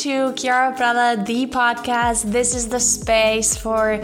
to Chiara Prada, the podcast. This is the space for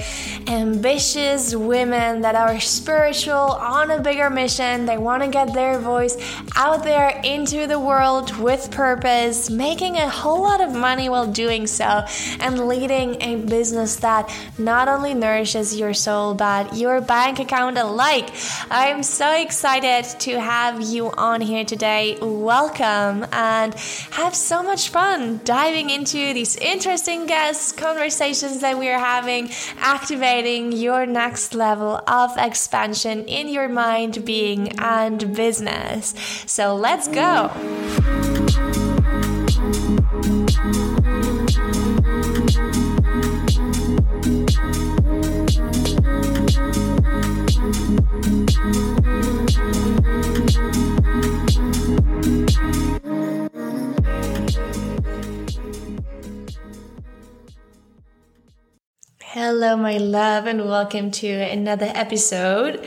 ambitious women that are spiritual, on a bigger mission. They want to get their voice out there into the world with purpose, making a whole lot of money while doing so, and leading a business that not only nourishes your soul but your bank account alike. I am so excited to have you on here today. Welcome and have so much fun diving into these interesting guests, conversations that we are having, activating your next level of expansion in your mind, being, and business. So let's go. Hello, my love, and welcome to another episode.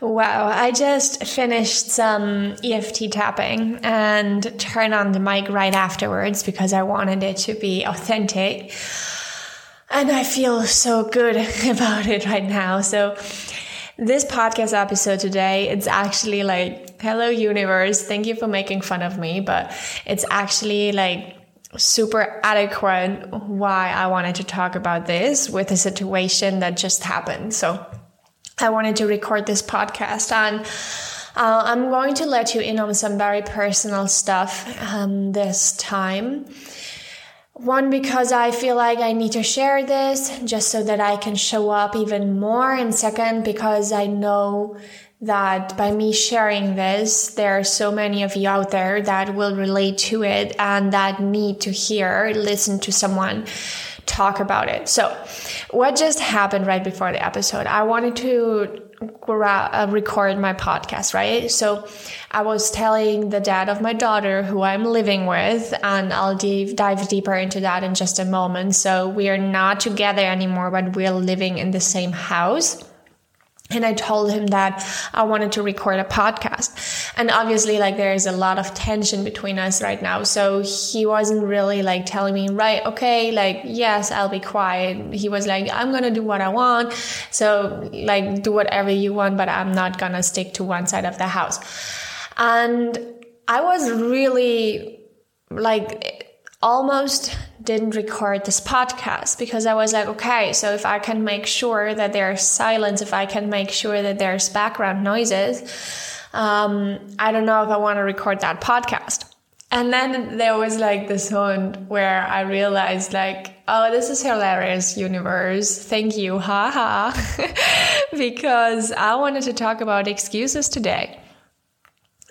Wow, I just finished some EFT tapping and turned on the mic right afterwards because I wanted it to be authentic. And I feel so good about it right now. So, this podcast episode today, it's actually like, hello, universe, thank you for making fun of me, but it's actually like, super adequate why I wanted to talk about this with a situation that just happened. So I wanted to record this podcast and uh, I'm going to let you in on some very personal stuff um, this time. One, because I feel like I need to share this just so that I can show up even more. And second, because I know that by me sharing this, there are so many of you out there that will relate to it and that need to hear, listen to someone talk about it. So, what just happened right before the episode? I wanted to uh, record my podcast, right? So, I was telling the dad of my daughter who I'm living with, and I'll dive deeper into that in just a moment. So, we are not together anymore, but we're living in the same house and I told him that I wanted to record a podcast. And obviously, like, there is a lot of tension between us right now. So he wasn't really like telling me, right, okay, like, yes, I'll be quiet. He was like, I'm going to do what I want. So, like, do whatever you want, but I'm not going to stick to one side of the house. And I was really like, almost didn't record this podcast because I was like, okay, so if I can make sure that there's silence, if I can make sure that there's background noises, um, I don't know if I want to record that podcast. And then there was like this one where I realized like, oh, this is hilarious, universe. Thank you, haha. because I wanted to talk about excuses today.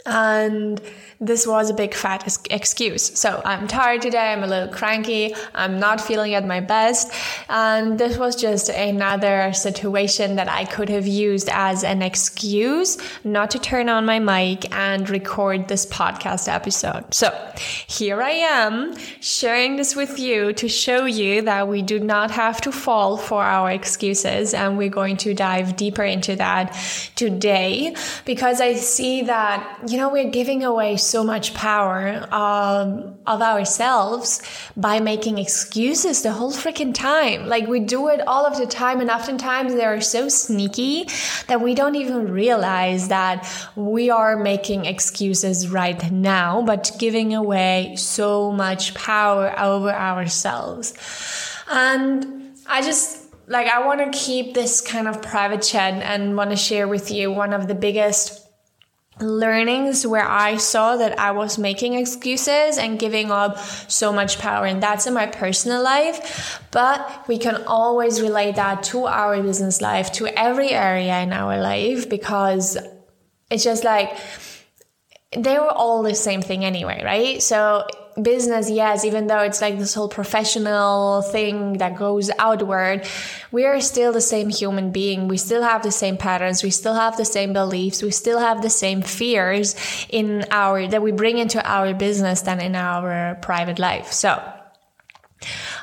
And this was a big fat excuse. So I'm tired today. I'm a little cranky. I'm not feeling at my best. And this was just another situation that I could have used as an excuse not to turn on my mic and record this podcast episode. So here I am sharing this with you to show you that we do not have to fall for our excuses. And we're going to dive deeper into that today because I see that, you know, we're giving away so much power um, of ourselves by making excuses the whole freaking time. Like we do it all of the time, and oftentimes they are so sneaky that we don't even realize that we are making excuses right now, but giving away so much power over ourselves. And I just like I want to keep this kind of private chat and want to share with you one of the biggest learnings where I saw that I was making excuses and giving up so much power. And that's in my personal life. But we can always relate that to our business life, to every area in our life, because it's just like, they were all the same thing anyway, right? So business, yes, even though it's like this whole professional thing that goes outward, we are still the same human being. We still have the same patterns. We still have the same beliefs. We still have the same fears in our, that we bring into our business than in our private life. So,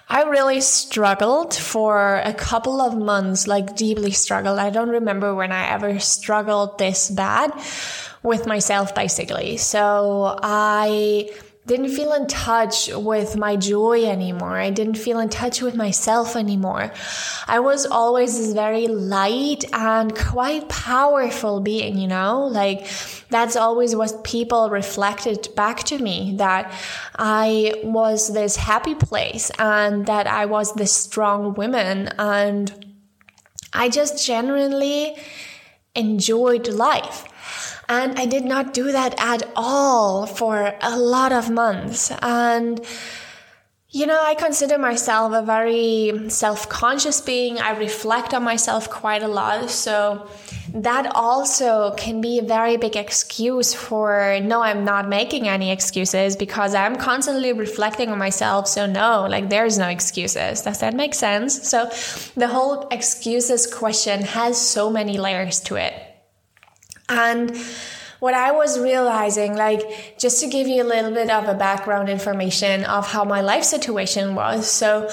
I really struggled for a couple of months, like deeply struggled. I don't remember when I ever struggled this bad with myself, basically. So I didn't feel in touch with my joy anymore. I didn't feel in touch with myself anymore. I was always this very light and quite powerful being, you know? Like, that's always what people reflected back to me that I was this happy place and that I was this strong woman. And I just genuinely enjoyed life. And I did not do that at all for a lot of months. And you know, I consider myself a very self conscious being. I reflect on myself quite a lot. So that also can be a very big excuse for no, I'm not making any excuses because I'm constantly reflecting on myself. So no, like there's no excuses. Does that make sense? So the whole excuses question has so many layers to it. And what I was realizing, like, just to give you a little bit of a background information of how my life situation was. So,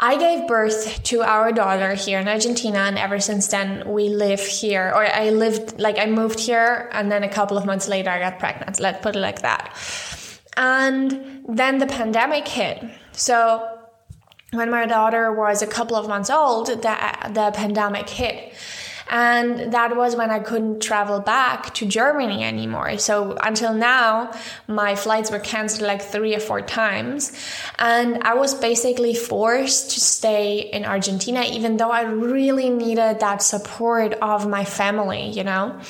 I gave birth to our daughter here in Argentina, and ever since then, we live here. Or I lived, like, I moved here, and then a couple of months later, I got pregnant. Let's put it like that. And then the pandemic hit. So, when my daughter was a couple of months old, the, the pandemic hit. And that was when I couldn't travel back to Germany anymore. So until now, my flights were canceled like three or four times. And I was basically forced to stay in Argentina, even though I really needed that support of my family, you know,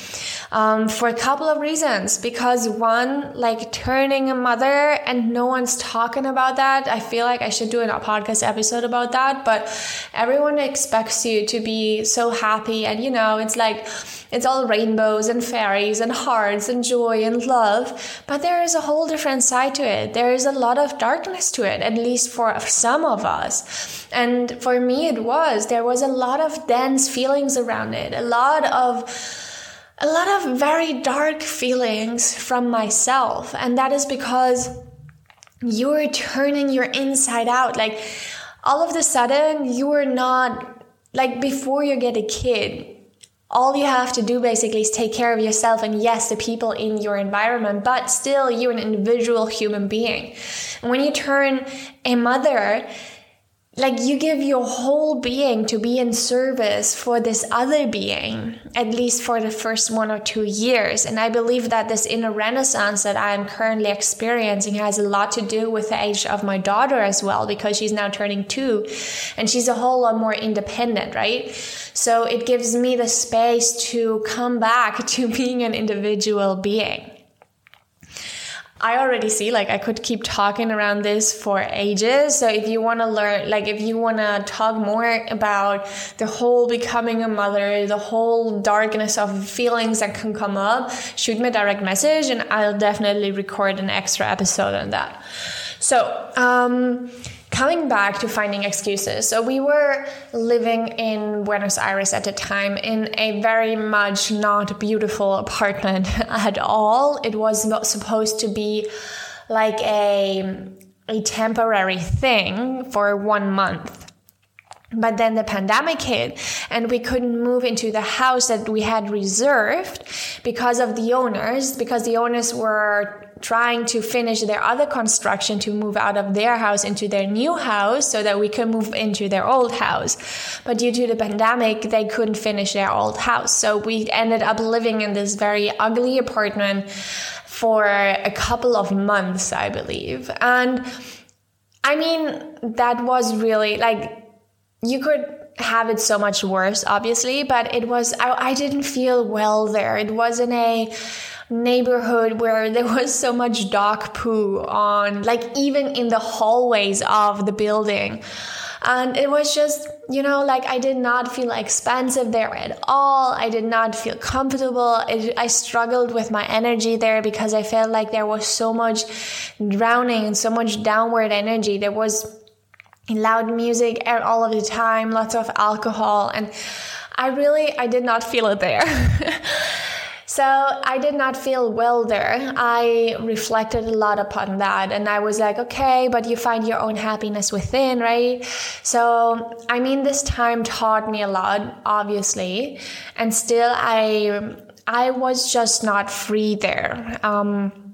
um, for a couple of reasons. Because one, like turning a mother and no one's talking about that. I feel like I should do a podcast episode about that, but everyone expects you to be so happy and you know, it's like it's all rainbows and fairies and hearts and joy and love. But there is a whole different side to it. There is a lot of darkness to it, at least for some of us. And for me, it was. There was a lot of dense feelings around it, a lot of a lot of very dark feelings from myself. And that is because you're turning your inside out. Like all of a sudden, you are not like before you get a kid, all you have to do basically is take care of yourself and yes, the people in your environment, but still you're an individual human being. And when you turn a mother, like you give your whole being to be in service for this other being, at least for the first one or two years. And I believe that this inner renaissance that I am currently experiencing has a lot to do with the age of my daughter as well, because she's now turning two and she's a whole lot more independent, right? So it gives me the space to come back to being an individual being. I already see like I could keep talking around this for ages. So if you want to learn, like if you want to talk more about the whole becoming a mother, the whole darkness of feelings that can come up, shoot me a direct message and I'll definitely record an extra episode on that. So, um, coming back to finding excuses. So we were living in Buenos Aires at the time in a very much not beautiful apartment at all. It was not supposed to be like a a temporary thing for one month. But then the pandemic hit and we couldn't move into the house that we had reserved because of the owners, because the owners were trying to finish their other construction to move out of their house into their new house so that we could move into their old house. But due to the pandemic, they couldn't finish their old house. So we ended up living in this very ugly apartment for a couple of months, I believe. And I mean, that was really like, you could have it so much worse, obviously, but it was, I, I didn't feel well there. It wasn't a, neighborhood where there was so much dog poo on, like even in the hallways of the building. And it was just, you know, like I did not feel expensive there at all. I did not feel comfortable. It, I struggled with my energy there because I felt like there was so much drowning and so much downward energy. There was loud music all of the time, lots of alcohol. And I really, I did not feel it there. So I did not feel well there. I reflected a lot upon that and I was like, okay, but you find your own happiness within, right? So, I mean, this time taught me a lot, obviously. And still I, I was just not free there. Um,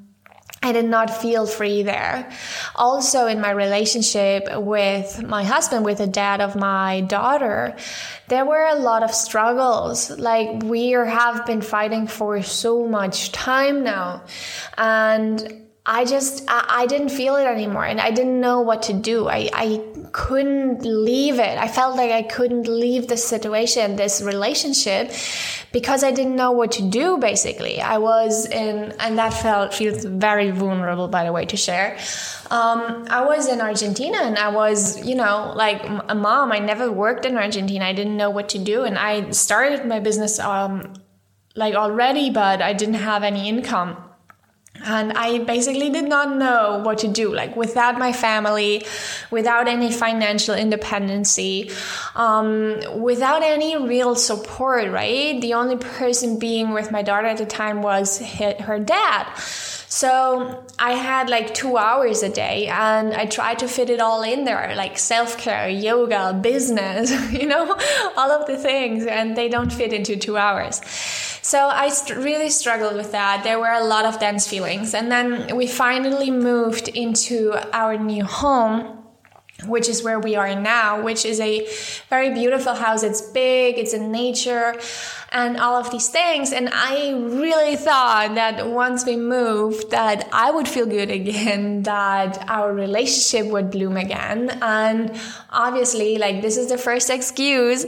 I did not feel free there. Also, in my relationship with my husband, with the dad of my daughter, there were a lot of struggles. Like, we have been fighting for so much time now. And I just, I, didn't feel it anymore and I didn't know what to do. I, I couldn't leave it. I felt like I couldn't leave this situation, this relationship because I didn't know what to do basically. I was in, and that felt, feels very vulnerable by the way to share. Um, I was in Argentina and I was, you know, like a mom. I never worked in Argentina. I didn't know what to do. And I started my business, um, like already, but I didn't have any income and I basically did not know what to do. Like without my family, without any financial independency, um, without any real support, right? The only person being with my daughter at the time was her dad. So I had like two hours a day and I tried to fit it all in there, like self care, yoga, business, you know, all of the things, and they don't fit into two hours. So I st- really struggled with that. There were a lot of dense feelings. And then we finally moved into our new home which is where we are now, which is a very beautiful house. It's big, it's in nature, and all of these things. And I really thought that once we moved, that I would feel good again, that our relationship would bloom again. And obviously, like, this is the first excuse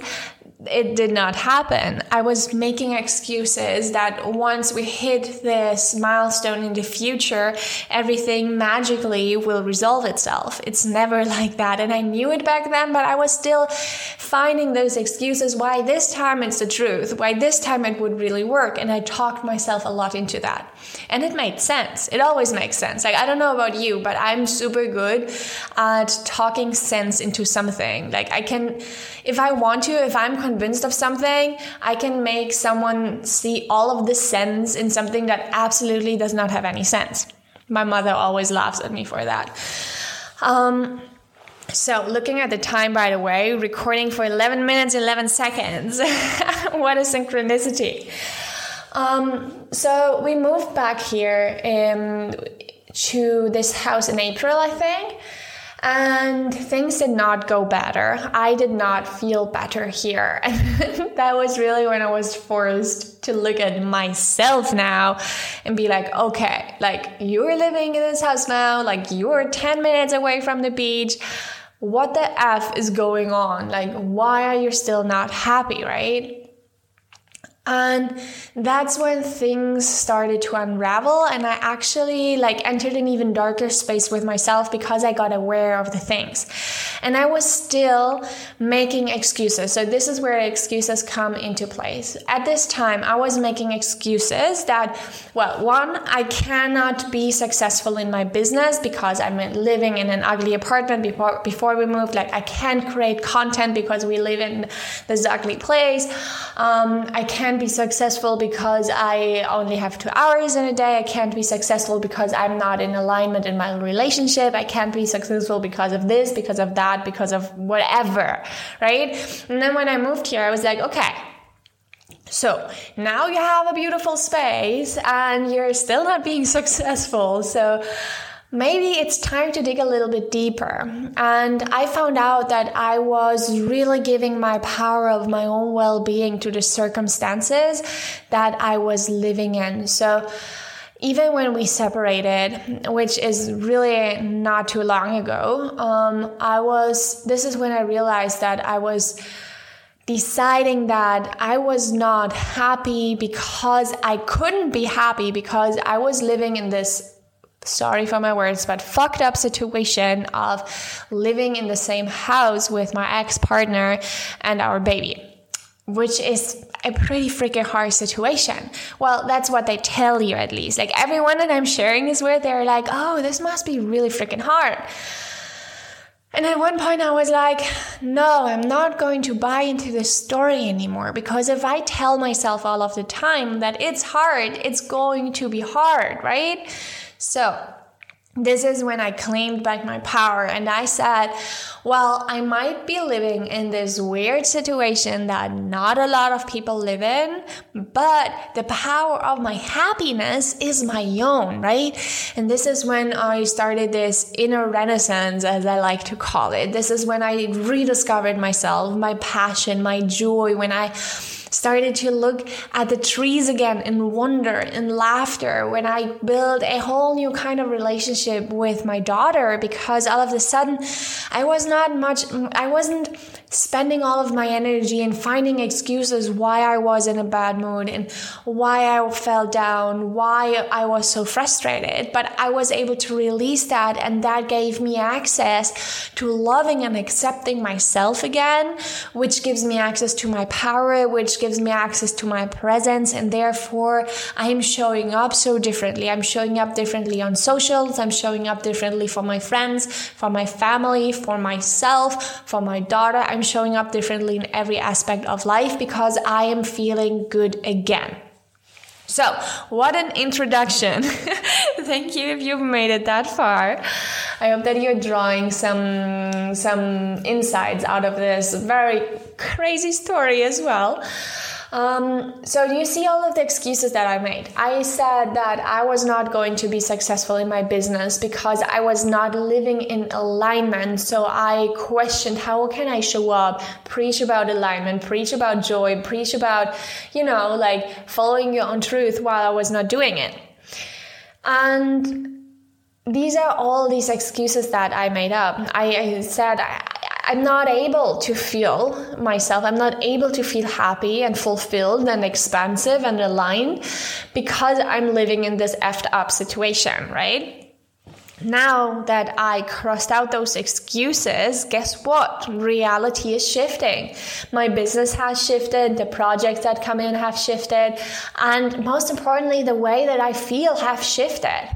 it did not happen. I was making excuses that once we hit this milestone in the future, everything magically will resolve itself. It's never like that. And I knew it back then, but I was still finding those excuses why this time it's the truth, why this time it would really work. And I talked myself a lot into that. And it made sense. It always makes sense. Like, I don't know about you, but I'm super good at talking sense into something. Like, I can, if I want to, if I'm convinced of something, I can make someone see all of the sense in something that absolutely does not have any sense. My mother always laughs at me for that. Um, so, looking at the time, by the way, recording for 11 minutes, 11 seconds. what a synchronicity. Um, so, we moved back here um, to this house in April, I think and things did not go better. I did not feel better here. And that was really when I was forced to look at myself now and be like, okay, like you're living in this house now, like you're 10 minutes away from the beach. What the F is going on? Like, why are you still not happy, right? And that's when things started to unravel and i actually like entered an even darker space with myself because i got aware of the things. And i was still making excuses. So this is where excuses come into place. At this time i was making excuses that well one i cannot be successful in my business because i'm living in an ugly apartment before before we moved. Like i can't create content because we live in this ugly place. Um, i can't can't be successful because I only have two hours in a day. I can't be successful because I'm not in alignment in my relationship. I can't be successful because of this, because of that, because of whatever, right? And then when I moved here, I was like, okay, so now you have a beautiful space and you're still not being successful. So maybe it's time to dig a little bit deeper. And I found out that I was really giving my power of my own well being to the circumstances that I was living in. So, even when we separated, which is really not too long ago, um, I was, this is when I realized that I was deciding that I was not happy because I couldn't be happy because I was living in this sorry for my words, but fucked up situation of living in the same house with my ex partner and our baby, which is a pretty freaking hard situation. Well, that's what they tell you at least. Like everyone that I'm sharing this with, they're like, oh, this must be really freaking hard. And at one point, I was like, no, I'm not going to buy into this story anymore because if I tell myself all of the time that it's hard, it's going to be hard, right? So this is when I claimed back my power and I said, well, I might be living in this weird situation that not a lot of people live in, but the power of my happiness is my own, right? And this is when I started this inner renaissance, as I like to call it. This is when I rediscovered myself, my passion, my joy, when I started to look at the trees again in wonder and laughter when I built a whole new kind of relationship with my daughter because all of a sudden I was not much, I wasn't spending all of my energy in finding excuses why I was in a bad mood and why I fell down, why I was so frustrated. But I was able to release that, and that gave me access to loving and accepting myself again, which gives me access to my power, which gives me access to my presence, and therefore I am showing up so differently. I'm showing up differently on socials, I'm showing up differently for my friends, for my family, for myself, for my daughter. I'm showing up differently in every aspect of life because I am feeling good again. So, what an introduction. Thank you if you've made it that far. I hope that you're drawing some some insights out of this very crazy story as well. Um, so you see all of the excuses that I made. I said that I was not going to be successful in my business because I was not living in alignment. So I questioned how can I show up, preach about alignment, preach about joy, preach about, you know, like following your own truth while I was not doing it. And these are all these excuses that I made up. I, I said I, I'm not able to feel myself. I'm not able to feel happy and fulfilled and expansive and aligned because I'm living in this effed up situation, right? Now that I crossed out those excuses, guess what? Reality is shifting. My business has shifted, the projects that come in have shifted, and most importantly, the way that I feel have shifted.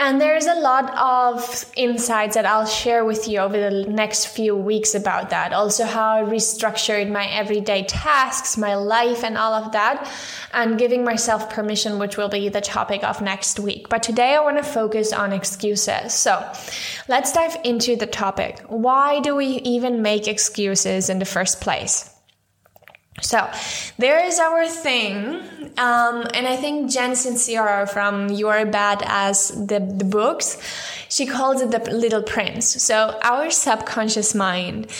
And there's a lot of insights that I'll share with you over the next few weeks about that. Also, how I restructured my everyday tasks, my life, and all of that, and giving myself permission, which will be the topic of next week. But today I want to focus on excuses. So let's dive into the topic. Why do we even make excuses in the first place? So there is our thing. Um, and I think Jen Sincero from You Are Badass the, the books, she calls it the little prince. So our subconscious mind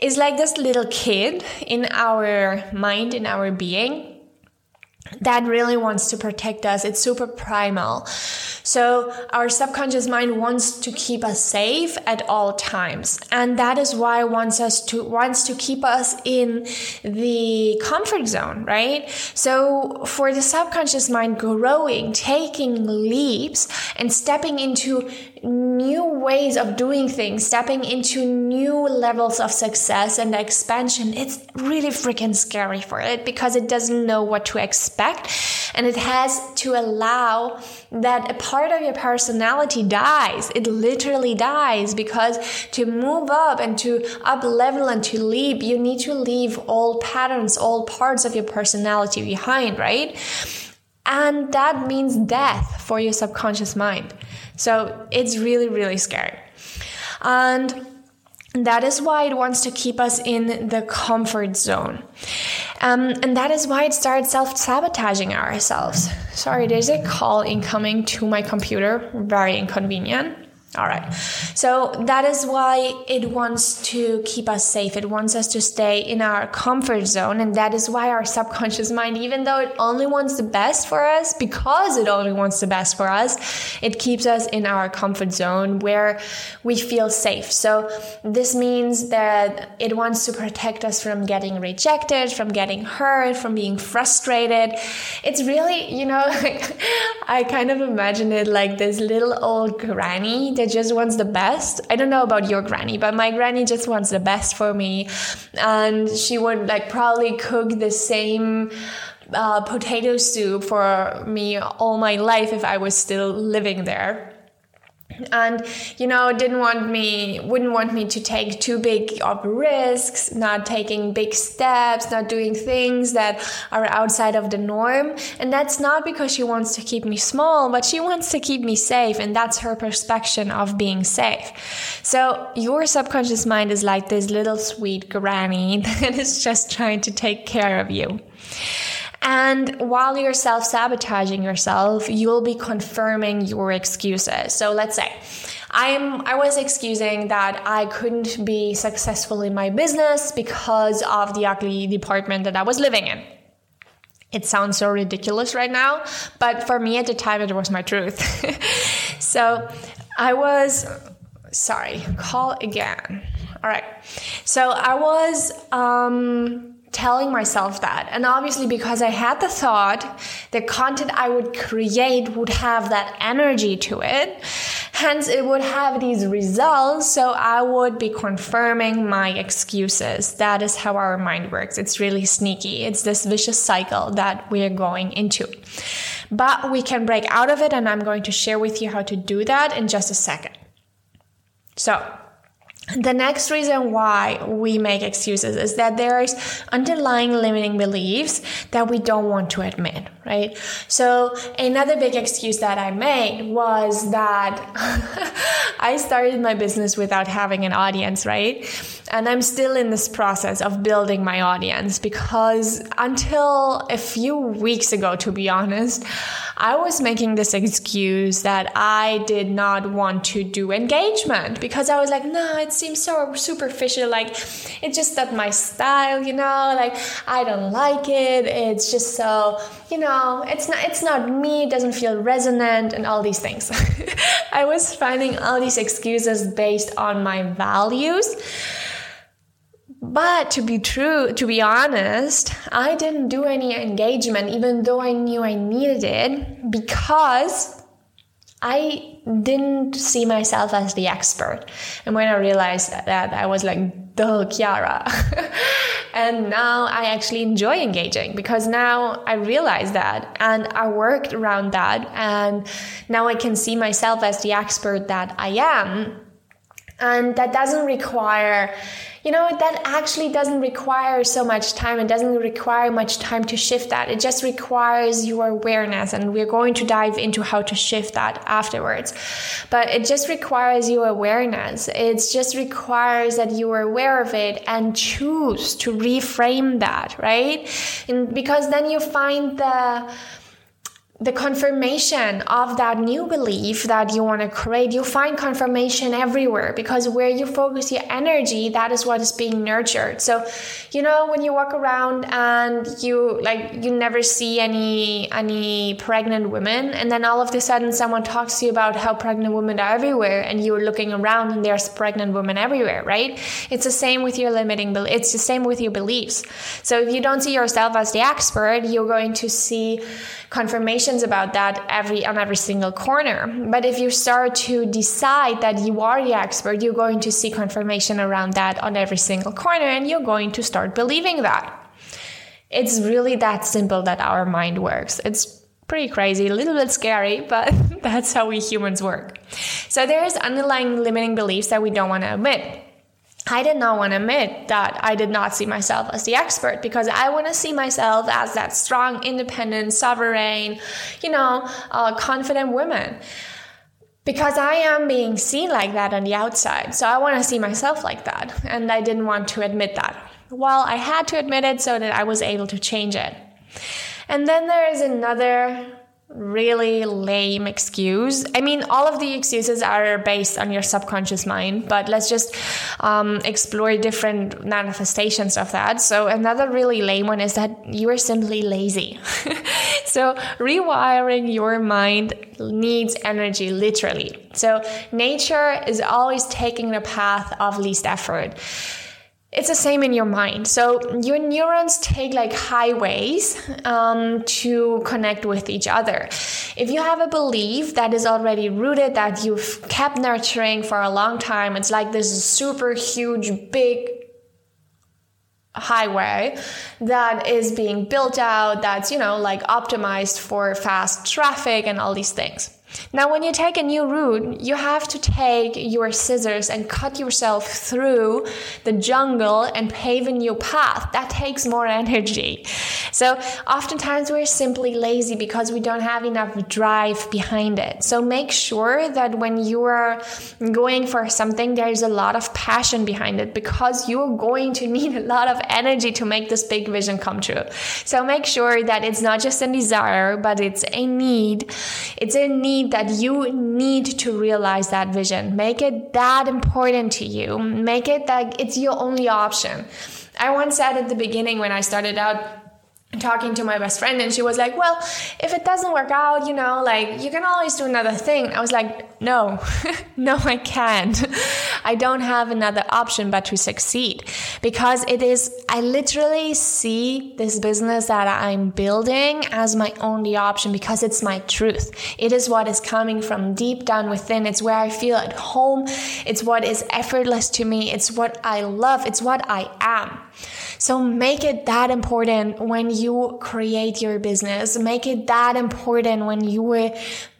is like this little kid in our mind, in our being that really wants to protect us. It's super primal. So our subconscious mind wants to keep us safe at all times. And that is why it wants us to, wants to keep us in the comfort zone, right? So for the subconscious mind growing, taking leaps and stepping into new ways of doing things, stepping into new levels of success and expansion, it's really freaking scary for it because it doesn't know what to expect. And it has to allow that a part of your personality dies. It literally dies because to move up and to up level and to leap, you need to leave all patterns, all parts of your personality behind, right? And that means death for your subconscious mind. So it's really, really scary. And that is why it wants to keep us in the comfort zone. Um, and that is why it starts self sabotaging ourselves. Sorry, there's a call incoming to my computer. Very inconvenient. All right. So that is why it wants to keep us safe. It wants us to stay in our comfort zone. And that is why our subconscious mind, even though it only wants the best for us, because it only wants the best for us, it keeps us in our comfort zone where we feel safe. So this means that it wants to protect us from getting rejected, from getting hurt, from being frustrated. It's really, you know, I kind of imagine it like this little old granny that just wants the best. I don't know about your granny, but my granny just wants the best for me. And she would like probably cook the same uh, potato soup for me all my life if I was still living there. And you know didn't want me wouldn't want me to take too big of risks not taking big steps not doing things that are outside of the norm. And that's not because she wants to keep me small but she wants to keep me safe and that's her perspective of being safe. So your subconscious mind is like this little sweet granny that is just trying to take care of you and while you're self sabotaging yourself, you'll be confirming your excuses. So let's say I'm, I was excusing that I couldn't be successful in my business because of the ugly department that I was living in. It sounds so ridiculous right now, but for me at the time, it was my truth. so I was, sorry, call again. All right. So I was, um, telling myself that. And obviously, because I had the thought the content I would create would have that energy to it, hence, it would have these results. So I would be confirming my excuses. That is how our mind works. It's really sneaky. It's this vicious cycle that we're going into. But we can break out of it, and I'm going to share with you how to do that in just a second. So, the next reason why we make excuses is that there's underlying limiting beliefs that we don't want to admit, right? So another big excuse that I made was that I started my business without having an audience, right? And I'm still in this process of building my audience because until a few weeks ago, to be honest, I was making this excuse that I did not want to do engagement because I was like, no, it seems so superficial. Like, it's just not my style, you know, like I don't like it. It's just so, you know, it's not, it's not me. It doesn't feel resonant and all these things. I was finding all these excuses based on my values. But to be true, to be honest, I didn't do any engagement even though I knew I needed it because I didn't see myself as the expert. And when I realized that, I was like, duh, Chiara. and now I actually enjoy engaging because now I realize that and I worked around that. And now I can see myself as the expert that I am. And that doesn't require you know, that actually doesn't require so much time. It doesn't require much time to shift that. It just requires your awareness. And we're going to dive into how to shift that afterwards. But it just requires your awareness. It just requires that you are aware of it and choose to reframe that, right? And because then you find the, the confirmation of that new belief that you want to create, you find confirmation everywhere because where you focus your energy, that is what is being nurtured. So, you know, when you walk around and you like, you never see any, any pregnant women. And then all of a sudden someone talks to you about how pregnant women are everywhere and you're looking around and there's pregnant women everywhere, right? It's the same with your limiting beliefs. It's the same with your beliefs. So if you don't see yourself as the expert, you're going to see confirmations about that every on every single corner. But if you start to decide that you are the expert, you're going to see confirmation around that on every single corner and you're going to start believing that. It's really that simple that our mind works. It's pretty crazy, a little bit scary, but that's how we humans work. So there's underlying limiting beliefs that we don't want to admit. I did not want to admit that I did not see myself as the expert because I want to see myself as that strong, independent, sovereign, you know, uh, confident woman. Because I am being seen like that on the outside. So I want to see myself like that. And I didn't want to admit that. Well, I had to admit it so that I was able to change it. And then there is another really lame excuse. I mean, all of the excuses are based on your subconscious mind, but let's just um, explore different manifestations of that. So, another really lame one is that you are simply lazy. so, rewiring your mind needs energy, literally. So, nature is always taking the path of least effort it's the same in your mind. So your neurons take like highways um, to connect with each other. If you have a belief that is already rooted, that you've kept nurturing for a long time, it's like this super huge, big highway that is being built out, that's, you know, like optimized for fast traffic and all these things. Now, when you take a new route, you have to take your scissors and cut yourself through the jungle and pave a new path. That takes more energy. So, oftentimes we're simply lazy because we don't have enough drive behind it. So, make sure that when you are going for something, there's a lot of passion behind it because you're going to need a lot of energy to make this big vision come true. So, make sure that it's not just a desire, but it's a need. It's a need need that you need to realize that vision. Make it that important to you. Make it that it's your only option. I once said at the beginning when I started out talking to my best friend and she was like well if it doesn't work out you know like you can always do another thing. I was like no no i can't. I don't have another option but to succeed because it is i literally see this business that i'm building as my only option because it's my truth. It is what is coming from deep down within. It's where i feel at home. It's what is effortless to me. It's what i love. It's what i am so make it that important when you create your business. Make it that important when you are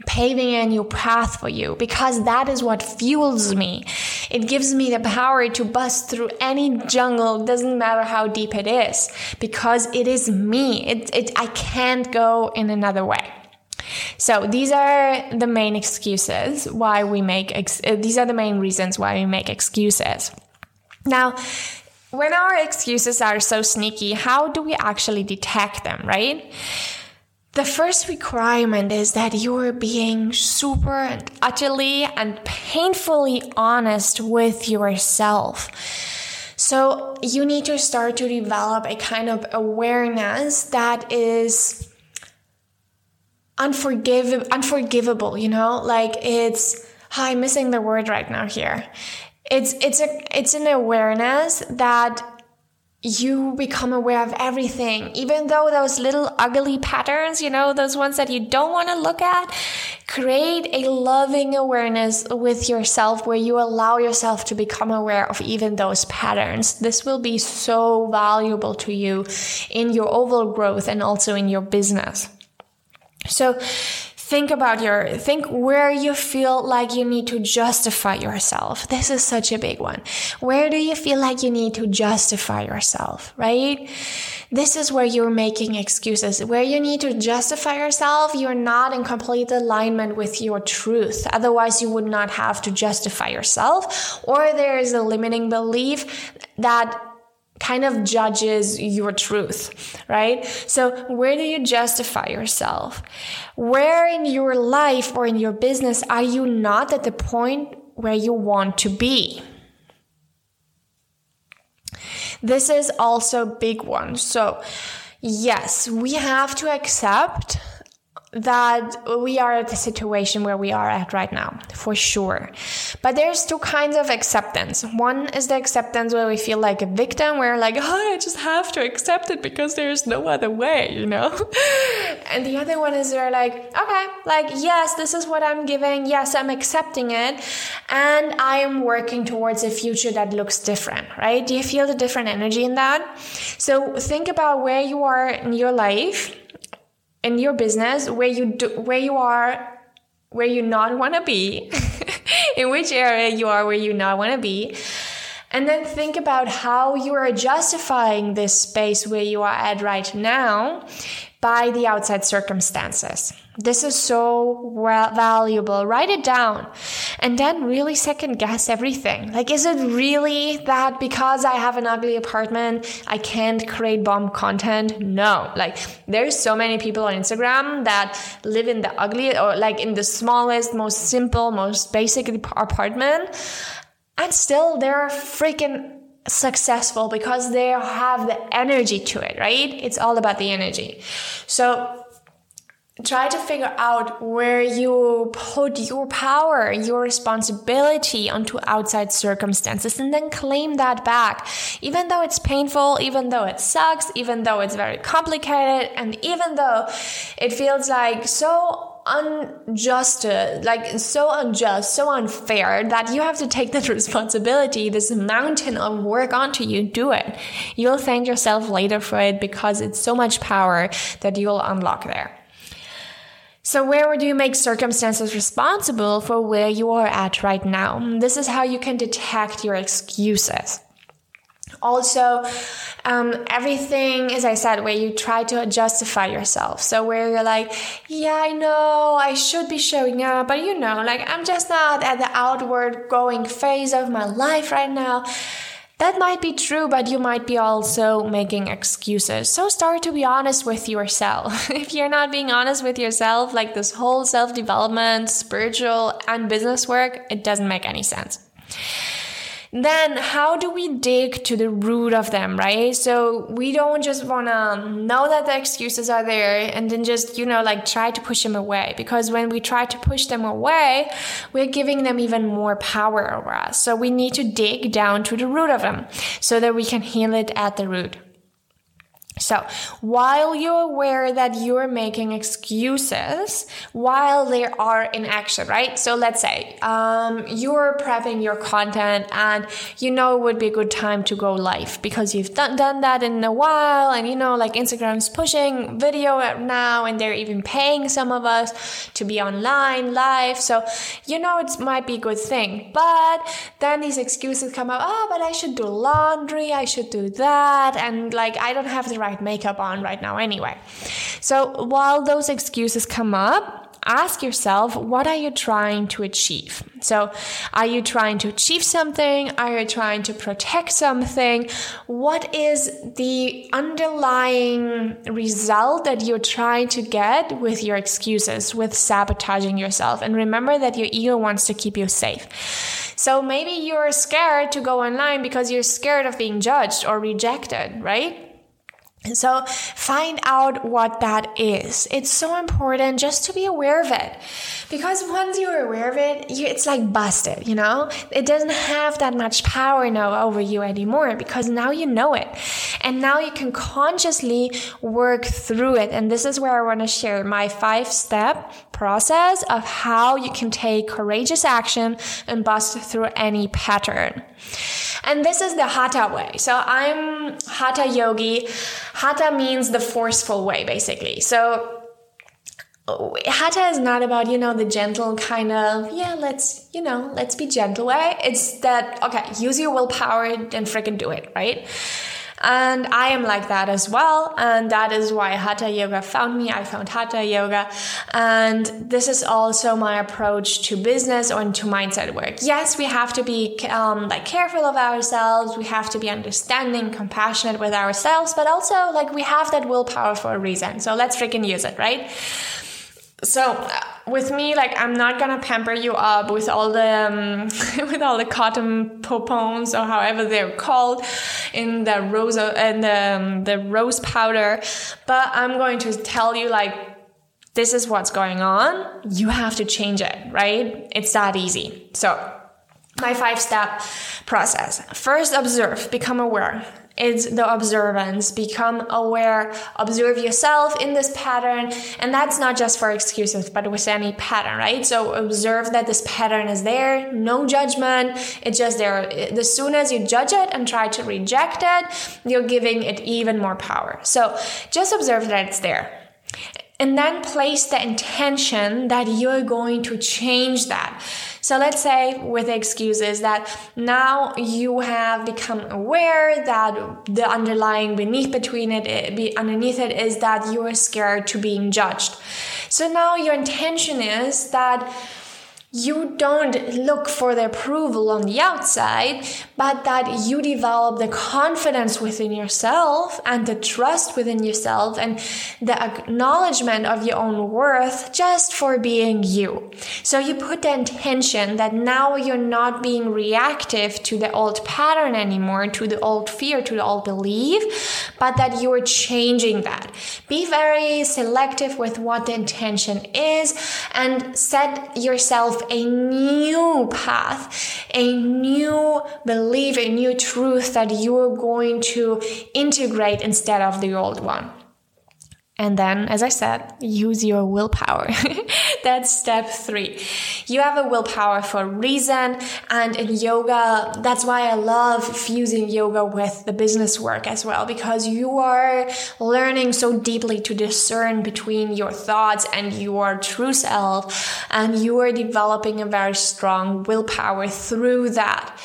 paving a new path for you because that is what fuels me. It gives me the power to bust through any jungle, doesn't matter how deep it is, because it is me. It, it, I can't go in another way. So these are the main excuses why we make, ex- uh, these are the main reasons why we make excuses. Now, when our excuses are so sneaky, how do we actually detect them, right? The first requirement is that you are being super and utterly and painfully honest with yourself. So you need to start to develop a kind of awareness that is unforgiv- unforgivable, you know? Like it's, oh, I'm missing the word right now here it's it's a it's an awareness that you become aware of everything, even though those little ugly patterns, you know, those ones that you don't want to look at, create a loving awareness with yourself where you allow yourself to become aware of even those patterns. This will be so valuable to you in your overall growth and also in your business. So think about your think where you feel like you need to justify yourself. This is such a big one. Where do you feel like you need to justify yourself right? This is where you're making excuses. Where you need to justify yourself you're not in complete alignment with your truth. Otherwise you would not have to justify yourself. Or there is a limiting belief that kind of judges your truth, right? So where do you justify yourself? Where in your life or in your business are you not at the point where you want to be? This is also a big one. So yes, we have to accept that we are at the situation where we are at right now, for sure. But there's two kinds of acceptance. One is the acceptance where we feel like a victim, where like, oh, I just have to accept it because there's no other way, you know? and the other one is where like, okay, like, yes, this is what I'm giving. Yes, I'm accepting it. And I am working towards a future that looks different, right? Do you feel the different energy in that? So think about where you are in your life in your business where you do, where you are where you not want to be in which area you are where you not want to be. And then think about how you are justifying this space where you are at right now by the outside circumstances. This is so valuable. Write it down and then really second guess everything. Like, is it really that because I have an ugly apartment, I can't create bomb content? No. Like, there's so many people on Instagram that live in the ugly or like in the smallest, most simple, most basic apartment. And still they're freaking successful because they have the energy to it, right? It's all about the energy. So try to figure out where you put your power, your responsibility onto outside circumstances and then claim that back. Even though it's painful, even though it sucks, even though it's very complicated, and even though it feels like so unjust, uh, like so unjust, so unfair that you have to take that responsibility, this mountain of work onto you, do it. You'll thank yourself later for it because it's so much power that you'll unlock there. So, where do you make circumstances responsible for where you are at right now? This is how you can detect your excuses. Also, um, everything, as I said, where you try to justify yourself. So, where you're like, yeah, I know I should be showing up, but you know, like, I'm just not at the outward going phase of my life right now. That might be true, but you might be also making excuses. So start to be honest with yourself. if you're not being honest with yourself, like this whole self development, spiritual, and business work, it doesn't make any sense then how do we dig to the root of them, right? So we don't just want to know that the excuses are there and then just, you know, like try to push them away. Because when we try to push them away, we're giving them even more power over us. So we need to dig down to the root of them so that we can heal it at the root. So while you're aware that you're making excuses while they are in action, right? So let's say um, you're prepping your content and you know it would be a good time to go live because you've done, done that in a while and you know like Instagram's pushing video now and they're even paying some of us to be online live. So you know it might be a good thing. But then these excuses come up, oh, but I should do laundry, I should do that, and like I don't have the right right makeup on right now anyway. So while those excuses come up, ask yourself, what are you trying to achieve? So, are you trying to achieve something? Are you trying to protect something? What is the underlying result that you're trying to get with your excuses, with sabotaging yourself? And remember that your ego wants to keep you safe. So, maybe you're scared to go online because you're scared of being judged or rejected, right? So find out what that is. It's so important just to be aware of it. Because once you're aware of it, you, it's like busted, you know? It doesn't have that much power now over you anymore because now you know it. And now you can consciously work through it. And this is where I want to share my five step process of how you can take courageous action and bust through any pattern. And this is the Hatha way. So I'm Hatha yogi. Hatha means the forceful way, basically. So Hatha is not about, you know, the gentle kind of, yeah, let's, you know, let's be gentle way. It's that, okay, use your willpower and freaking do it, right? And I am like that as well. And that is why Hatha Yoga found me. I found Hatha Yoga. And this is also my approach to business or to mindset work. Yes, we have to be um, like careful of ourselves. We have to be understanding, compassionate with ourselves, but also like we have that willpower for a reason. So let's freaking use it, right? so uh, with me like i'm not gonna pamper you up with all the um, with all the cotton popons or however they're called in the rose and the, um, the rose powder. But i'm going to tell you like this is what's going on. You have to change it right? It's that easy. So my five step process. First observe. Become aware is the observance. Become aware, observe yourself in this pattern. And that's not just for excuses, but with any pattern, right? So observe that this pattern is there, no judgment. It's just there. As soon as you judge it and try to reject it, you're giving it even more power. So just observe that it's there. And then place the intention that you're going to change that. So let's say with the excuses that now you have become aware that the underlying beneath between it, eh, underneath it is that you are scared to being judged. So now your intention is that you don't look for the approval on the outside, but that you develop the confidence within yourself and the trust within yourself and the acknowledgement of your own worth just for being you. So you put the intention that now you're not being reactive to the old pattern anymore, to the old fear, to the old belief, but that you're changing that. Be very selective with what the intention is and set yourself a new path, a new belief, a new truth that you're going to integrate instead of the old one. And then, as I said, use your willpower. that's step three. You have a willpower for a reason. And in yoga, that's why I love fusing yoga with the business work as well, because you are learning so deeply to discern between your thoughts and your true self. And you are developing a very strong willpower through that.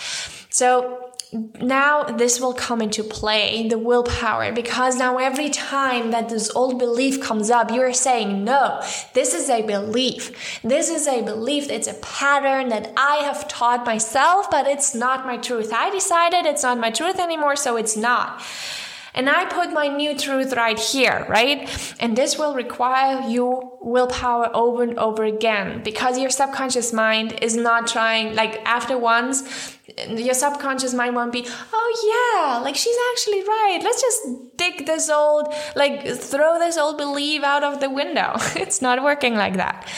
So now this will come into play the willpower because now every time that this old belief comes up you're saying no this is a belief. This is a belief. It's a pattern that i have taught myself but it's not my truth. I decided it's not my truth anymore so it's not. And I put my new truth right here, right? And this will require you willpower over and over again because your subconscious mind is not trying, like after once, your subconscious mind won't be, oh yeah, like she's actually right. Let's just dig this old, like throw this old belief out of the window. it's not working like that.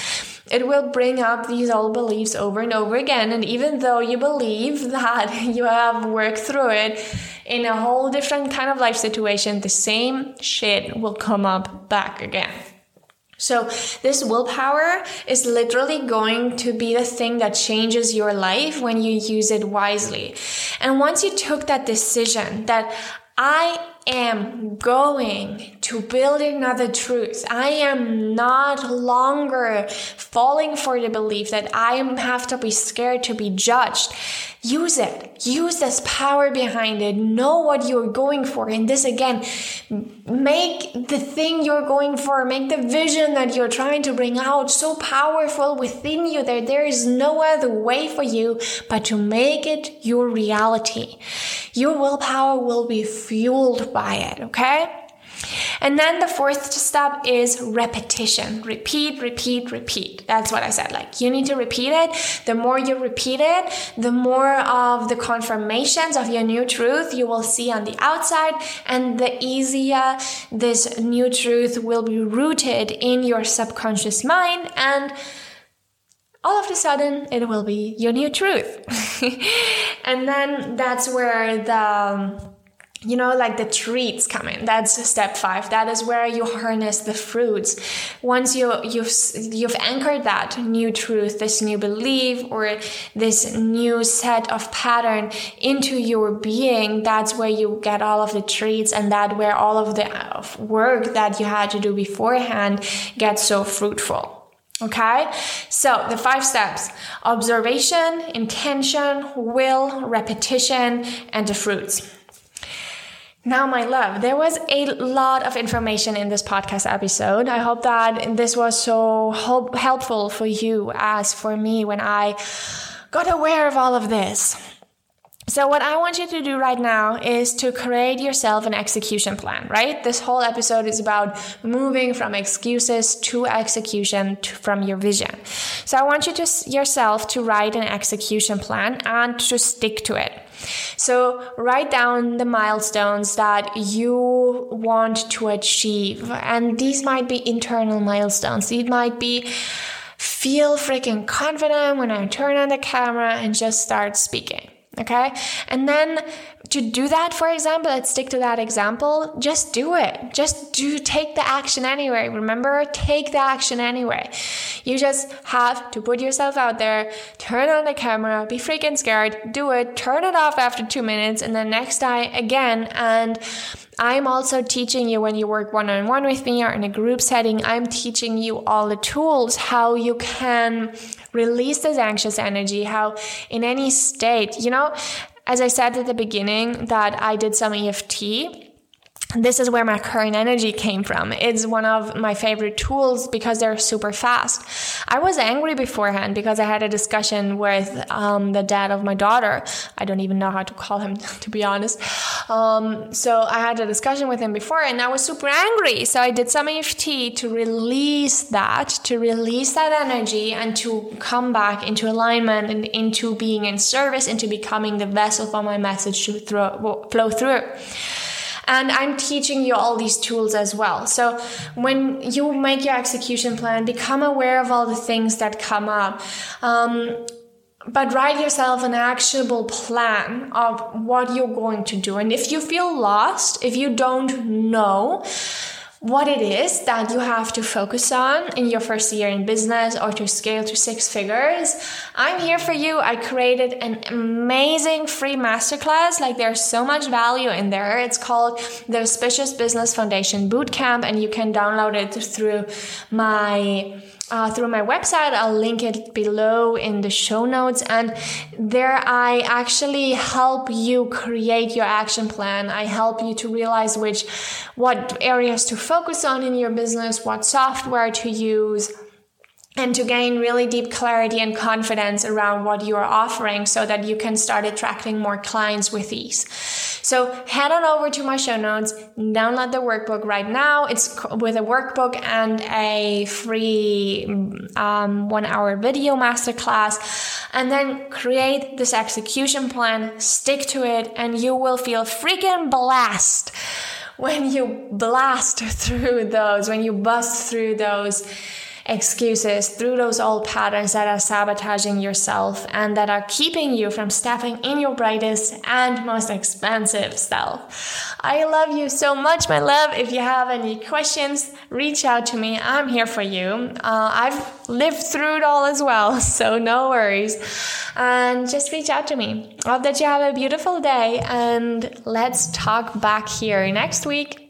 It will bring up these old beliefs over and over again. And even though you believe that you have worked through it in a whole different kind of life situation, the same shit will come up back again. So this willpower is literally going to be the thing that changes your life when you use it wisely. And once you took that decision that I am going to build another truth. I am not longer falling for the belief that I have to be scared to be judged. Use it. Use this power behind it. Know what you're going for. And this again, make the thing you're going for, make the vision that you're trying to bring out so powerful within you that there is no other way for you but to make it your reality. Your willpower will be fueled by it, okay? And then the fourth step is repetition. Repeat, repeat, repeat. That's what I said. Like you need to repeat it. The more you repeat it, the more of the confirmations of your new truth you will see on the outside and the easier this new truth will be rooted in your subconscious mind and all of a sudden it will be your new truth. and then that's where the um, you know, like the treats come in. That's step five. That is where you harness the fruits. Once you, you've, you've anchored that new truth, this new belief, or this new set of pattern into your being, that's where you get all of the treats and that where all of the work that you had to do beforehand gets so fruitful. Okay, so the five steps observation, intention, will, repetition, and the fruits. Now, my love, there was a lot of information in this podcast episode. I hope that this was so helpful for you as for me when I got aware of all of this. So what I want you to do right now is to create yourself an execution plan, right? This whole episode is about moving from excuses to execution to, from your vision. So I want you to yourself to write an execution plan and to stick to it. So write down the milestones that you want to achieve. And these might be internal milestones. It might be feel freaking confident when I turn on the camera and just start speaking. Okay. And then to do that, for example, let's stick to that example. Just do it. Just do take the action anyway. Remember, take the action anyway. You just have to put yourself out there, turn on the camera, be freaking scared, do it, turn it off after two minutes, and then next time again. And I'm also teaching you when you work one on one with me or in a group setting, I'm teaching you all the tools how you can release this anxious energy, how in any state, you know, as I said at the beginning, that I did some EFT this is where my current energy came from. It's one of my favorite tools because they're super fast. I was angry beforehand because I had a discussion with um, the dad of my daughter. I don't even know how to call him, to be honest. Um, so I had a discussion with him before and I was super angry. So I did some EFT to release that, to release that energy and to come back into alignment and into being in service, into becoming the vessel for my message to throw, flow through. And I'm teaching you all these tools as well. So when you make your execution plan, become aware of all the things that come up. Um, but write yourself an actionable plan of what you're going to do. And if you feel lost, if you don't know, what it is that you have to focus on in your first year in business or to scale to six figures, I'm here for you. I created an amazing free masterclass. Like there's so much value in there. It's called the Auspicious Business Foundation Bootcamp, and you can download it through my uh, through my website. I'll link it below in the show notes. And there I actually help you create your action plan. I help you to realize which, what areas to focus on in your business, what software to use and to gain really deep clarity and confidence around what you are offering so that you can start attracting more clients with ease. So head on over to my show notes, download the workbook right now. It's with a workbook and a free um, one hour video masterclass and then create this execution plan, stick to it, and you will feel freaking blast when you blast through those, when you bust through those excuses through those old patterns that are sabotaging yourself and that are keeping you from stepping in your brightest and most expansive self. I love you so much, my love. If you have any questions, reach out to me. I'm here for you. Uh, I've lived through it all as well, so no worries. And just reach out to me. Hope that you have a beautiful day and let's talk back here next week.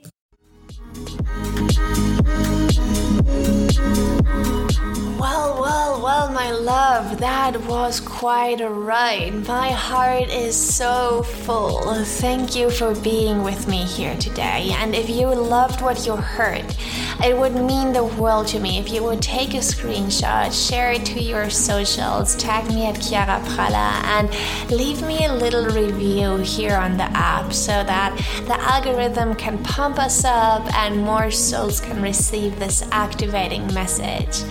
Well, well, my love, that was quite a ride. My heart is so full. Thank you for being with me here today. And if you loved what you heard, it would mean the world to me if you would take a screenshot, share it to your socials, tag me at Chiara Pralla, and leave me a little review here on the app so that the algorithm can pump us up and more souls can receive this activating message.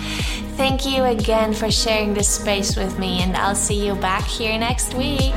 Thank you again for sharing this space with me, and I'll see you back here next week.